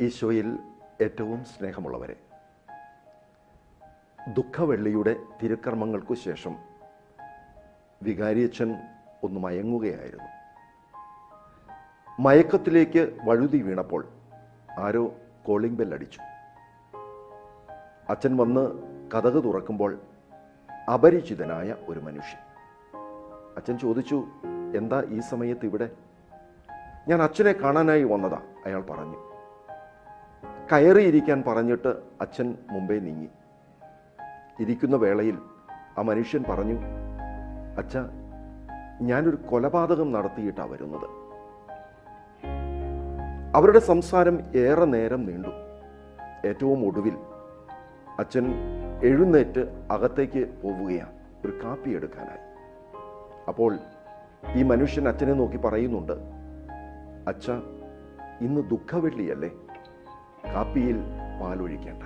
ഈശോയിൽ ഏറ്റവും സ്നേഹമുള്ളവരെ. ദുഃഖവെള്ളിയുടെ തിരുക്കർമ്മങ്ങൾക്കു ശേഷം വികാരിയച്ഛൻ ഒന്ന് മയങ്ങുകയായിരുന്നു. മയക്കത്തിലേക്ക് വഴുതി വീണപ്പോൾ ആരോ കോളിംഗ് ബെൽ അടിച്ചു. അച്ഛൻ വന്ന് കഥക് തുറക്കുമ്പോൾ അപരിചിതനായ ഒരു മനുഷ്യൻ. അച്ഛൻ ചോദിച്ചു എന്താ ഈ സമയത്ത് ഇവിടെ? ഞാൻ അച്ഛനെ കാണാനായി വന്നതാ അയാൾ പറഞ്ഞു. കയറിയിരിക്കാൻ പറഞ്ഞിട്ട് അച്ഛൻ മുമ്പേ നീങ്ങി. ഇരിക്കുന്ന വേളയിൽ ആ മനുഷ്യൻ പറഞ്ഞു അച്ഛ ഞാനൊരു കൊലപാതകം നടത്തിയിട്ടാണ് വരുന്നത്. അവരുടെ സംസാരം ഏറെ നേരം നീണ്ടു. ഏറ്റവും ഒടുവിൽ അച്ഛൻ എഴുന്നേറ്റ് അകത്തേക്ക് പോവുകയാണ്. ഒരു കാപ്പി എടുക്കാനായി. അപ്പോൾ ഈ മനുഷ്യൻ അച്ഛനെ നോക്കി പറയുന്നുണ്ട് അച്ഛ ഇന്ന് ദുഃഖവെള്ളിയല്ലേ? കാപ്പിയിൽ പാലൊഴിക്കേണ്ട.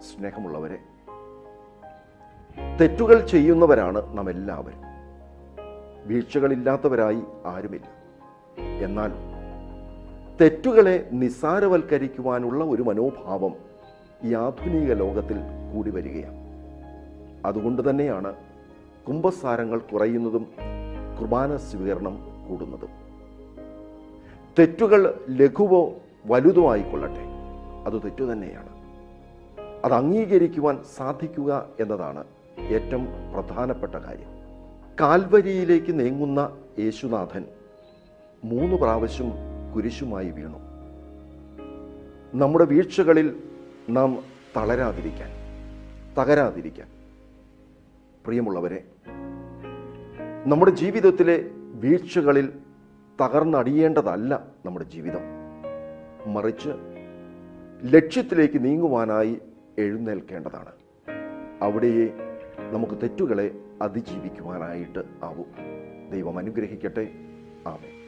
സ്നേഹമുള്ളവരെ തെറ്റുകൾ ചെയ്യുന്നവരാണ് നാം എല്ലാവരും വീഴ്ചകളില്ലാത്തവരായി ആരുമില്ല. എന്നാൽ തെറ്റുകളെ നിസ്സാരവൽക്കരിക്കുവാനുള്ള ഒരു മനോഭാവം ഈ ആധുനിക ലോകത്തിൽ കൂടി വരികയാണ്. അതുകൊണ്ട് തന്നെയാണ് കുംഭസാരങ്ങൾ കുറയുന്നതും കുർബാന സ്വീകരണം കൂടുന്നതും. തെറ്റുകൾ ലഘുവോ വലുതോ ആയിക്കൊള്ളട്ടെ അത് തെറ്റു തന്നെയാണ്. അത് അംഗീകരിക്കുവാൻ സാധിക്കുക എന്നതാണ് ഏറ്റവും പ്രധാനപ്പെട്ട കാര്യം. കാൽവരിയിലേക്ക് നീങ്ങുന്ന യേശുനാഥൻ മൂന്ന് പ്രാവശ്യം കുരിശുമായി വീണു. നമ്മുടെ വീഴ്ചകളിൽ നാം തളരാതിരിക്കാൻ തകരാതിരിക്കാൻ. പ്രിയമുള്ളവരെ നമ്മുടെ ജീവിതത്തിലെ വീഴ്ചകളിൽ തകർന്നടിയേണ്ടതല്ല നമ്മുടെ ജീവിതം. മറിച്ച് ലക്ഷ്യത്തിലേക്ക് നീങ്ങുവാനായി എഴുന്നേൽക്കേണ്ടതാണ്. അവിടെയേ നമുക്ക് തെറ്റുകളെ അതിജീവിക്കുവാനായിട്ട് ആവും. ദൈവം അനുഗ്രഹിക്കട്ടെ. ആമേ